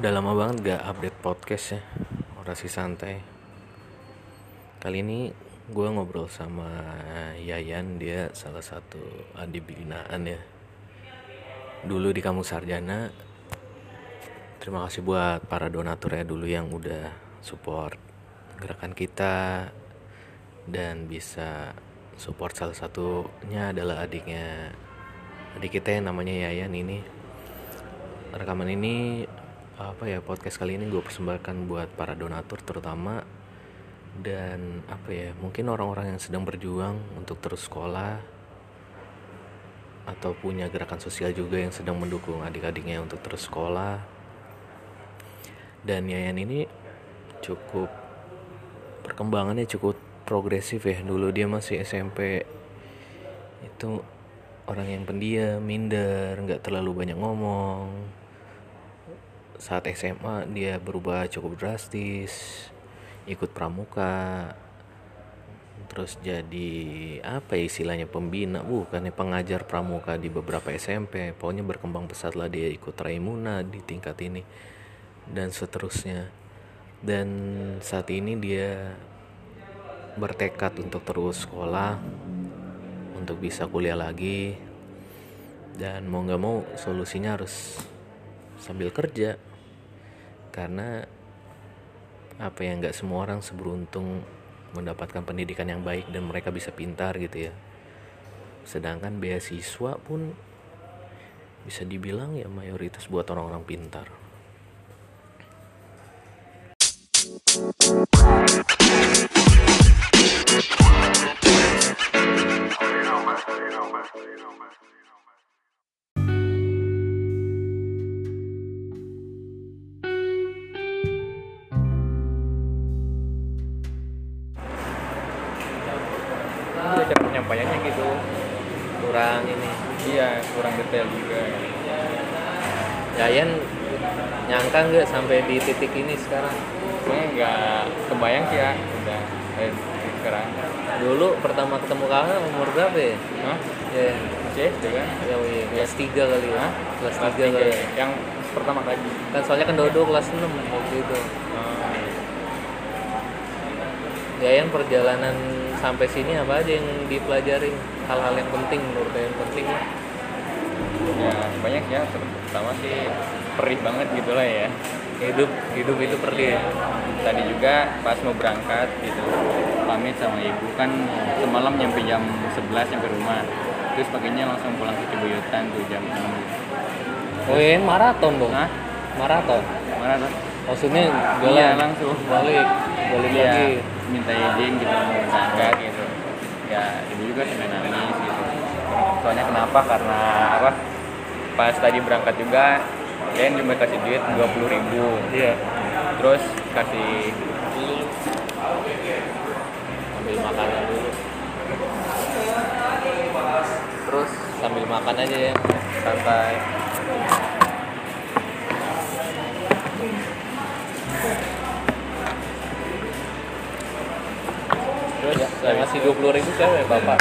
Udah lama banget gak update podcast ya. Orasi santai. Kali ini gue ngobrol sama Yayan Dia salah satu adik binaan ya. Dulu di Kampus Sarjana. Terima kasih buat para donatur ya dulu yang udah support gerakan kita Dan bisa support salah satunya adalah adiknya Adik kita yang namanya Yayan ini. Rekaman ini apa ya podcast kali ini gue persembahkan buat para donatur terutama dan apa ya mungkin orang-orang yang sedang berjuang untuk terus sekolah atau punya gerakan sosial juga yang sedang mendukung adik-adiknya untuk terus sekolah. Dan Yayan ini cukup perkembangannya cukup progresif ya. Dulu dia masih SMP itu orang yang pendiam minder nggak terlalu banyak ngomong saat SMA dia berubah cukup drastis ikut pramuka terus jadi apa ya istilahnya pembina bukannya pengajar pramuka di beberapa SMP pokoknya berkembang pesat lah dia ikut Raimuna di tingkat ini dan seterusnya. Dan saat ini dia bertekad untuk terus sekolah untuk bisa kuliah lagi dan mau nggak mau solusinya harus sambil kerja karena apa yang nggak semua orang seberuntung mendapatkan pendidikan yang baik dan mereka bisa pintar gitu ya. Sedangkan beasiswa pun bisa dibilang ya mayoritas buat orang-orang pintar ini. Iya kurang detail juga. Yayan nyangka nggak sampai di titik ini sekarang? Saya nggak kebayang sih ya. Udah eh, sekarang. Dulu pertama ketemu kakak umur berapa ya? Hah? ya. Masih SD kan? Ya iya, kelas 3 kali ya. Hah? kelas Kelas 3 tiga kali. ya. yang pertama kali kan soalnya kan Dodo kelas 6 waktu itu. Ah, Yayan perjalanan sampai sini apa aja yang dipelajarin? Hal-hal yang penting menurut yang penting lah. Ya banyak ya. Pertama sih perih banget gitu lah ya. Hidup hidup itu perlu ya? Tadi juga pas mau berangkat gitu pamit sama ibu. Kan semalam nyampe jam 11 nyampe rumah. Terus paginya langsung pulang ke Cibuyutan tuh jam 6 oh iya maraton dong? Hah? maraton? Mana tuh? maksudnya Iya jalan? langsung. Balik balik Iya, lagi minta izin gitu mau berangkat gitu. Ya ibu juga sampai nangis gitu. Soalnya kenapa? Karena apa? Pas tadi berangkat juga Ken cuma kasih duit dua puluh ribu. Iya. Terus kasih ambil makanan dulu terus sambil makan aja ya santai terus ya, saya ngasih dua puluh ribu siapa ya bapak?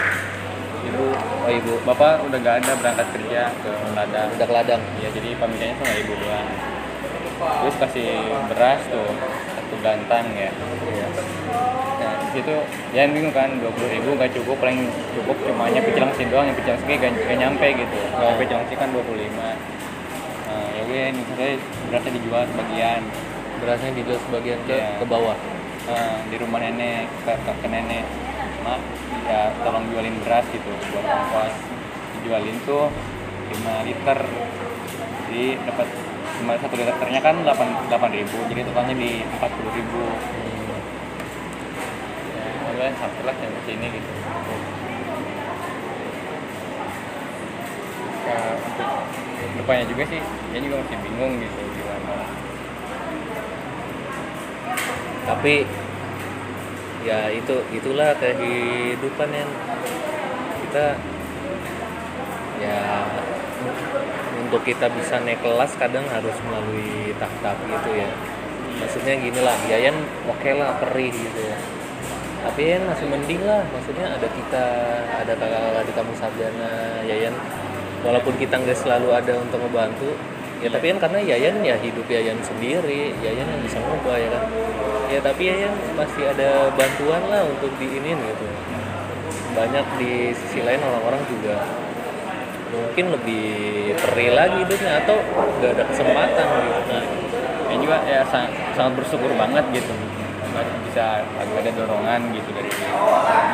Ibu oh ibu. Bapak udah gak ada berangkat kerja ke ladang. Udah ke ladang. Ya jadi pamitannya sama ibu doang. Terus kasih beras tuh satu gantang ya. Nah di situ ya bingung kan dua puluh ribu nggak cukup paling cukup cuma nya sih doang yang sih gak, gak nyampe gitu. Oh. oh. sih kan dua puluh lima. Nah, ya gue ini saya berasnya dijual sebagian. Berasnya dijual sebagian ke Iya. ke bawah Nah, di rumah nenek ke, ke, ke nenek. Mak ya tolong jualin beras gitu buat ongkos dijualin tuh 5 liter. Jadi dapat cuma satu liternya kan 8 delapan ribu. Jadi totalnya di 40 ribu. Ya udah sampailah sampai sini gitu. Ya untuk depannya juga sih dia juga masih bingung gitu gimana tapi ya itu itulah kehidupan yang kita ya untuk kita bisa naik kelas kadang harus melalui tahap-tahap gitu ya. Maksudnya gini lah Yayan oke lah perih gitu ya. Tapi Yayan masih mending lah maksudnya ada kita ada kakak-kakak di kamu sarjana Yayan walaupun kita nggak selalu ada untuk ngebantu ya tapi kan karena Yayan ya hidup Yayan sendiri Yayan yang bisa ngubah ya kan? Ya tapi Yayan masih ada bantuan lah untuk diinin gitu. Banyak di sisi lain orang-orang juga mungkin lebih perih lagi hidupnya atau gak ada kesempatan gitu. Nah ya juga ya sangat, sangat bersyukur banget gitu. Bisa ada dorongan gitu dari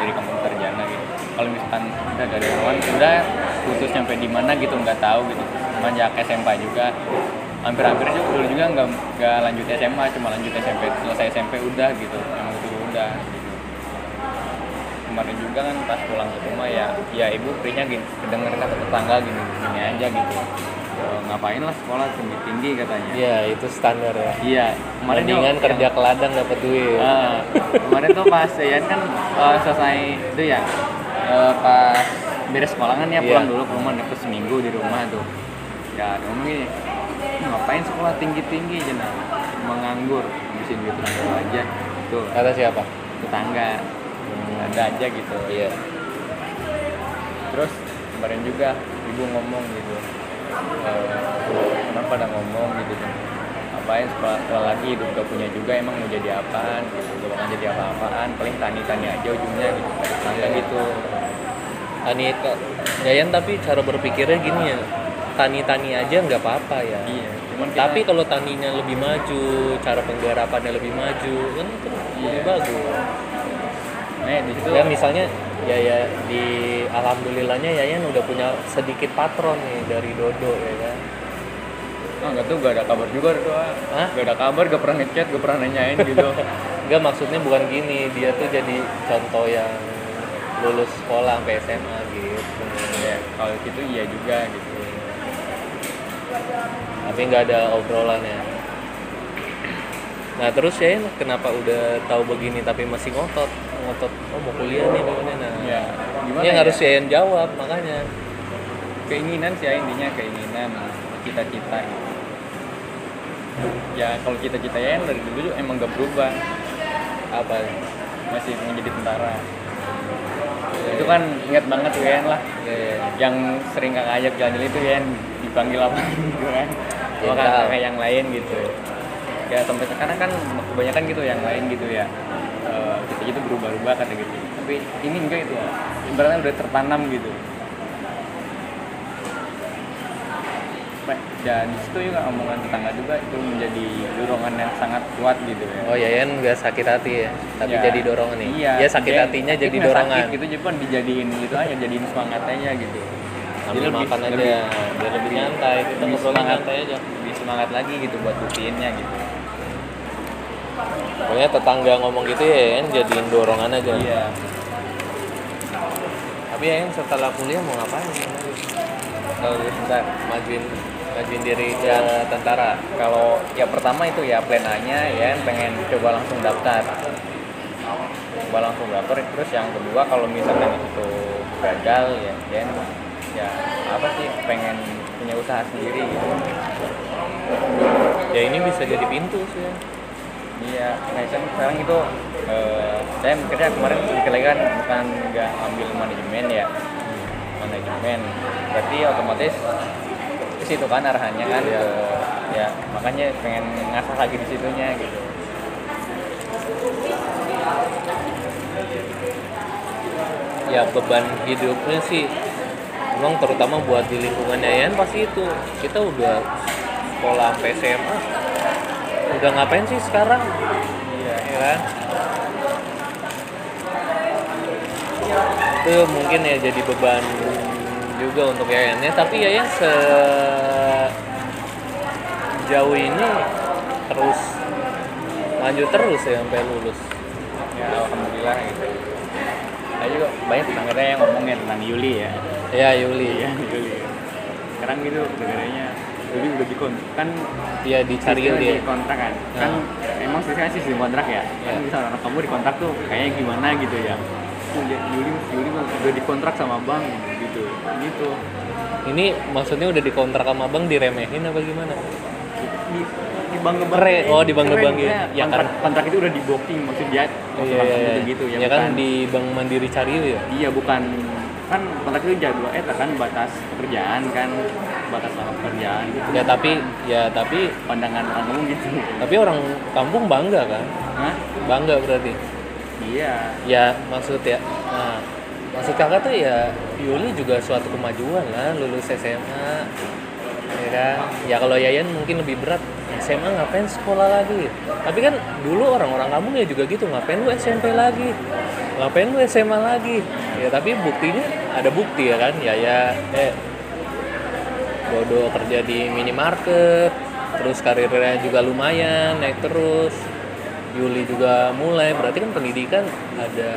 dari kampung terjana gitu. Kalau misalkan udah ada dorongan udah putus sampai di mana gitu nggak tahu gitu. Semenjak SMA juga hampir-hampir juga dulu juga nggak nggak lanjut SMA cuma lanjut SMP selesai SMP udah gitu emang itu udah. Gitu. kemarin juga kan pas pulang ke rumah ya ya ibu perihnya gini kedenger kata tetangga gini gini aja gitu. "E, ngapain lah sekolah tinggi tinggi katanya. Ya itu standar ya. Iya kemarin mendingan kerja ke ladang dapat duit. Ah, kemarin tuh pas Yayan kan eh, selesai itu ya eh, pas beres sekolah kan ya Iya. pulang dulu ke rumah terus seminggu di rumah tuh. Ya ngomong gini "Ih, ngapain sekolah tinggi tinggi jenah menganggur habisin duit orang tua aja. Tuh. Kata siapa? Tetangga. Ada aja gitu. Iya. Terus kemarin juga ibu ngomong gitu eh, kenapa pada ngomong gitu ngapain sekolah, sekolah lagi? Hidup gak punya juga emang mau jadi apaan? Gitu. Gak bakal jadi apa-apaan paling tani-tani aja ujungnya gitu tangga gitu tani Yayan tapi cara berpikirnya gini ya tani-tani aja nggak apa-apa ya iya cuman kita, tapi kalau taninya lebih maju cara penggarapannya lebih maju kan itu lebih Iya. bagus nah di situ ya misalnya ya ya di alhamdulillahnya Yayan udah punya sedikit patron nih dari Dodo ya kan ah nggak tuh gak ada kabar juga tuh ah. Hah? gak ada kabar gak pernah ngechat gak pernah nanyain gitu Enggak maksudnya bukan gini dia tuh jadi contoh yang lulus sekolah sampai SMA gitu. Ya kalau gitu iya juga gitu. Tapi nggak ada obrolan ya nah terus ya kenapa udah tahu begini tapi masih ngotot? Ngotot oh mau kuliah nih gimana? Nah ya gimana ini yang ya? harus Yayan jawab makanya. Keinginan sih ya intinya keinginan cita-cita gitu. ya kalau cita-cita ya dari dulu emang gak berubah. Apa? Masih ingin jadi tentara itu kan ingat banget tuh Yan lah. Ya, ya. yang sering kakak ajak jalan itu Yan dipanggil apa gitu kan. Sama Jenderal. kakak yang lain gitu. Ya sampai sekarang kan kebanyakan gitu yang lain gitu ya. Eh, kita gitu berubah-ubah kata gitu. Tapi ini enggak itu ibaratnya udah tertanam gitu Baik, dan di situ juga omongan tetangga juga itu menjadi dorongan yang sangat kuat gitu ya. Oh Yayan nggak sakit hati ya tapi Ya, jadi dorongan nih. Iya ya sakit dia- hatinya jadi dorongan. sakit gitu jadi dijadiin itu aja jadiin semangat aja gitu. Sambil Jadi lebih- makan aja lebih- biar lebih nyantai kita lebih semangat. nyantai aja. Lebih semangat lagi gitu buat rutinnya gitu. Pokoknya tetangga ngomong gitu ya Yayan jadiin dorongan aja. Iya. Tapi Yayan setelah kuliah mau ngapain kalau bentar majuin majuin diri ke tentara. Kalau ya pertama itu ya plan A-nya ya pengen coba langsung daftar. Coba langsung daftar. Terus yang kedua kalau misalkan itu gagal ya ya ya apa sih pengen punya usaha sendiri gitu. Ya ini bisa jadi pintu sih. Ya. Iya, saya sekarang itu eh, saya mikirnya kemarin lagi kan bukan nggak ambil manajemen ya, manajemen. Berarti otomatis ke situ kan arahannya kan, Iya. ke- ya makanya pengen ngasah lagi di situnya gitu. ya beban hidupnya sih emang terutama buat di lingkungan Yayan pasti itu kita udah sekolah sampai SMA udah ngapain sih sekarang Iya. ya kan itu mungkin ya jadi beban juga untuk Yayan ya tapi Yayan se jauh ini terus lanjut terus ya sampai lulus Ya alhamdulillah gitu. Saya juga banyak tetangga yang ngomongin tentang Yuli ya. ya Yuli Iya Yuli. Sekarang gitu negaranya Yuli udah dikon kan ya dicari dia di kontrak kan Nah. kan emang sih kan sistem kontrak ya kan Ya. bisa orang kamu di kontrak tuh kayaknya gimana gitu ya Ya, Yuli Yuli mah udah dikontrak sama bank gitu. Gitu. Ini maksudnya udah dikontrak sama bang diremehin apa gimana? Di di ngebang. Keren. Oh, di bank Keren, ngebang ya. ya, Ya, kontrak, kan. kontrak itu udah di booking maksud dia maksud Iya, iya, kamu iya. gitu ya, ya kan di Bank Mandiri Cariu ya? Iya bukan. Kan kontrak itu jadwal eta kan batas pekerjaan kan. Batas lama pekerjaan gitu. Ya tapi ya tapi pandangan orang umum gitu. Tapi orang kampung bangga kan? Hah? bangga berarti iya. Ya maksud ya nah, maksud kakak tuh ya Yuli juga suatu kemajuan lah lulus SMA ya kan? Ya kalau Yayan mungkin lebih berat SMA ngapain sekolah lagi? Tapi kan dulu orang-orang kampung ya juga gitu ngapain lu SMP lagi? Ngapain lu SMA lagi? Ya tapi buktinya ada bukti ya kan ya ya eh Dodo kerja di minimarket terus karirnya juga lumayan naik terus Yuli juga mulai berarti kan pendidikan ada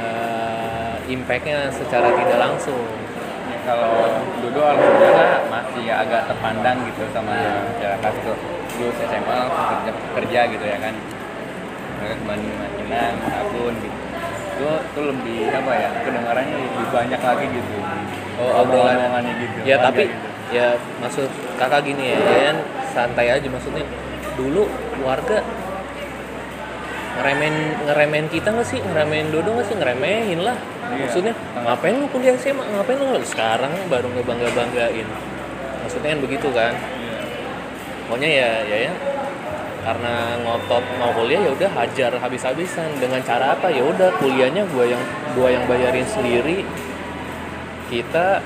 impactnya secara tidak langsung. Kalau dulu alhamdulillah masih agak terpandang gitu sama masyarakat itu dulu SMA langsung kerja kerja gitu ya kan. Mereka ke Bandung Makinan Sabun gitu. Itu itu lebih apa ya kedengarannya lebih banyak lagi gitu. Oh, obrolan. omongannya gitu ya tapi gitu. ya maksud kakak gini ya, ya kan santai aja maksudnya dulu warga ngeremen ngeremen kita nggak sih? Ngeremen Dodo nggak sih? Ngeremehin lah Iya. maksudnya. Ngapain lu kuliah SMA ngapain lu sekarang baru ngebangga banggain maksudnya kan begitu kan? Iya. pokoknya ya ya ya. Karena ngotot mau kuliah ya udah hajar habis-habisan. Dengan cara apa? Ya udah kuliahnya gua yang gua yang bayarin sendiri. Kita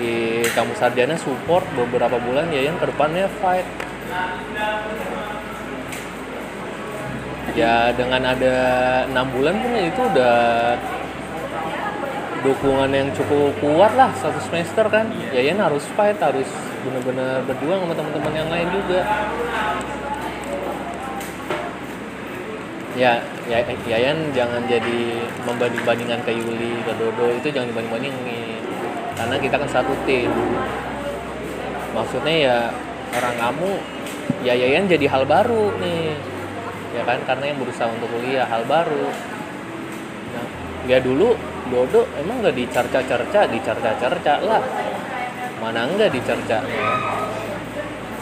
di kampus sarjana support beberapa bulan ya yang ke depannya fight ya dengan ada enam bulan pun itu udah dukungan yang cukup kuat lah satu semester kan. Ya Yan harus fight harus bener-bener berjuang sama teman-teman yang lain juga. Ya ya Yayan jangan jadi membanding-bandingkan ke Yuli ke Dodo itu jangan dibanding-bandingin. Karena kita kan satu tim. Maksudnya ya orang kamu ya Yayan jadi hal baru nih ya kan karena yang berusaha untuk kuliah hal baru. Nah, ya dulu Dodo emang nggak dicerca-cerca? Dicerca-cerca lah. Mana enggak dicerca?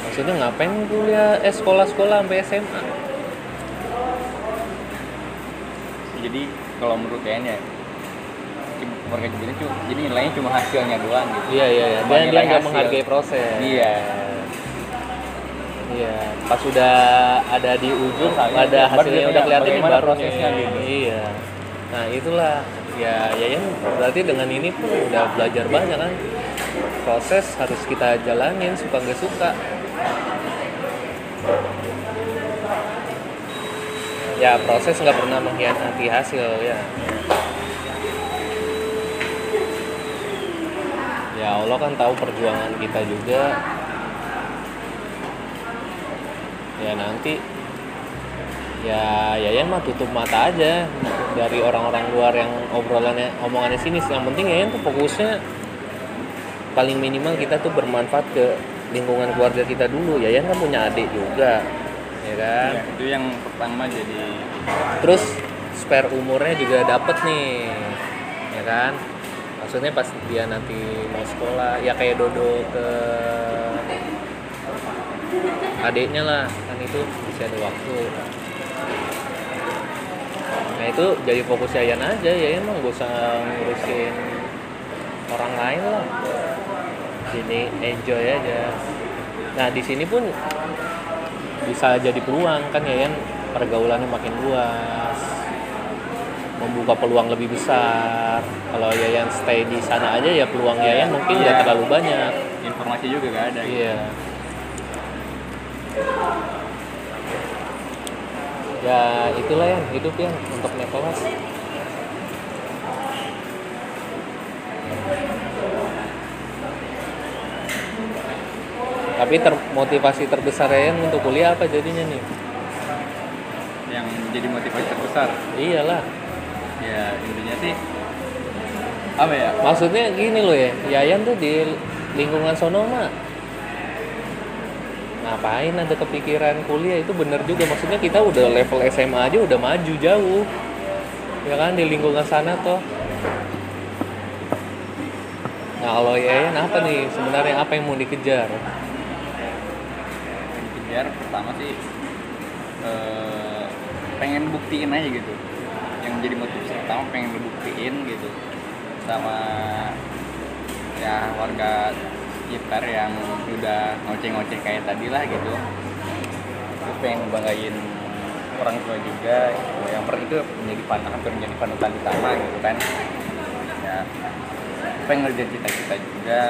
Maksudnya ngapain kuliah eh sekolah-sekolah sampai SMA jadi kalau menurut kayaknya warga Cibinong cuma jadi nilainya cuma hasilnya doang gitu. Iya iya iya. Cuma Dan dia nggak menghargai proses. Iya. Iya. Pas sudah ada di ujung, Hasilnya, ada hasilnya udah lihat kelihatan bagaimana baru prosesnya nih. gitu. Iya. Nah itulah ya Yayan berarti dengan ini pun udah belajar banyak kan. Proses harus kita jalanin suka nggak suka. Ya proses nggak pernah mengkhianati hasil ya. Ya Allah kan tahu perjuangan kita juga. Ya nanti ya Yayan mah tutup mata aja dari orang-orang luar yang obrolannya omongannya sinis. Yang penting Yayan tuh fokusnya paling minimal kita tuh bermanfaat ke lingkungan keluarga kita dulu. Yayan kan punya adik juga, ya kan? Iya, itu yang pertama jadi Terus spare umurnya juga dapet nih, ya kan? Maksudnya pas dia nanti mau sekolah, ya kayak Dodo ke adiknya lah, itu masih ada waktu. Nah itu jadi fokus Yayan aja, ya emang gak usah ngurusin orang lain lah. Sini enjoy aja. Nah di sini pun bisa jadi peluang kan Yayan pergaulannya makin luas membuka peluang lebih besar kalau Yayan stay di sana aja ya peluang Yayan mungkin nggak Iya. terlalu banyak informasi juga gak ada gitu. iya ya itulah ya hidup ya untuk naik kelas tapi termotivasi terbesar Yayan untuk kuliah apa jadinya nih? Yang jadi motivasi terbesar? Iyalah. Ya intinya sih apa ya? Maksudnya gini loh ya Yayan tuh di lingkungan sono mah ngapain ada kepikiran kuliah? Itu bener juga. Maksudnya kita udah level SMA aja udah maju jauh. Ya kan di lingkungan sana toh. Nah kalau Yayan apa nih sebenarnya? Apa yang mau dikejar? Yang dikejar pertama sih eh, pengen buktiin aja gitu. Yang jadi motivasi pertama pengen ngebuktiin gitu. Sama ya warga sekitar yang udah ngoceh-ngoceh kayak tadi lah gitu. Gue pengen banggain orang tua juga gitu. yang per itu menjadi pan hampir menjadi panutan utama gitu kan. Ya. Pengen ngerjain cita-cita juga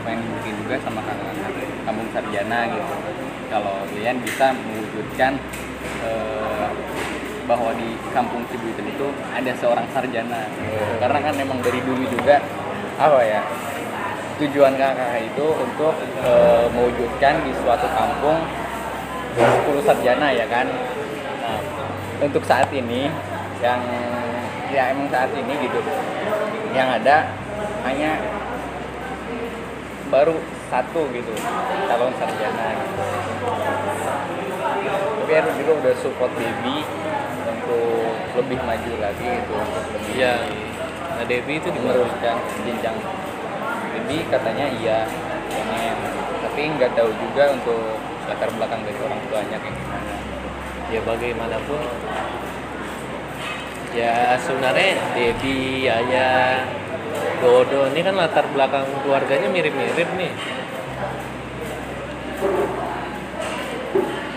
pengen bikin juga sama kakak kampung sarjana gitu. Kalau kalian bisa mewujudkan eh, bahwa di kampung Cibuiten itu ada seorang sarjana. Karena kan memang dari dulu juga apa ya tujuan kakak itu untuk eh, mewujudkan di suatu kampung 10 sarjana ya kan nah, untuk saat ini yang ya emang saat ini gitu yang ada hanya baru satu gitu calon sarjana gitu. tapi Eru juga udah support baby untuk lebih maju lagi gitu untuk lebih Iya. Nah Devi itu di mana? meneruskan jenjang baby katanya iya pengen tapi nggak tahu juga untuk latar belakang dari orang tuanya kayak gimana Ya bagaimanapun ya sebenarnya Devi, Yaya, Dodo ini kan latar belakang keluarganya mirip-mirip nih.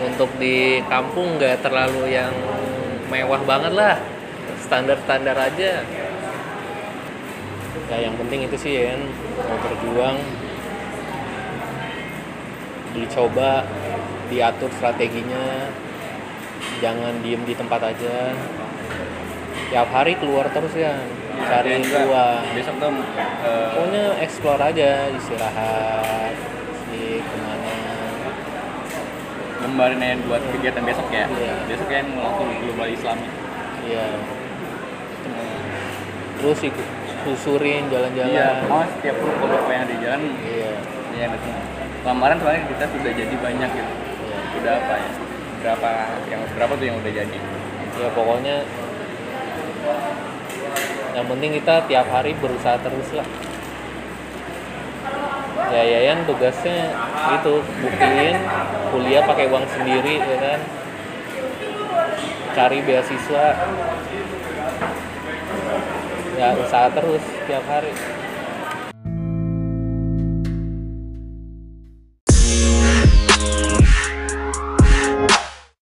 Untuk di kampung nggak terlalu yang mewah banget lah, standar-standar aja. Ya yang penting itu sih ya, kan, mau berjuang, dicoba, diatur strateginya, jangan diem di tempat aja. Tiap hari keluar terus ya, cari peluang. besok tuh eh, Pokoknya explore aja, istirahat, sih ke mana. gambarin aja buat kegiatan besok ya Iya. besok kan langsung global Islami Iya. Terus ikut susurin jalan-jalan. iya mau setiap ruko-ruko yang ada di jalan Iya. ya betul kemarin soalnya kita sudah jadi banyak gitu iya. udah apa ya berapa yang berapa tuh yang udah jadi Ya pokoknya yang penting kita tiap hari berusaha terus lah. Ya Yayan tugasnya itu buktiin kuliah pakai uang sendiri ya kan. Cari beasiswa. Ya usaha terus tiap hari.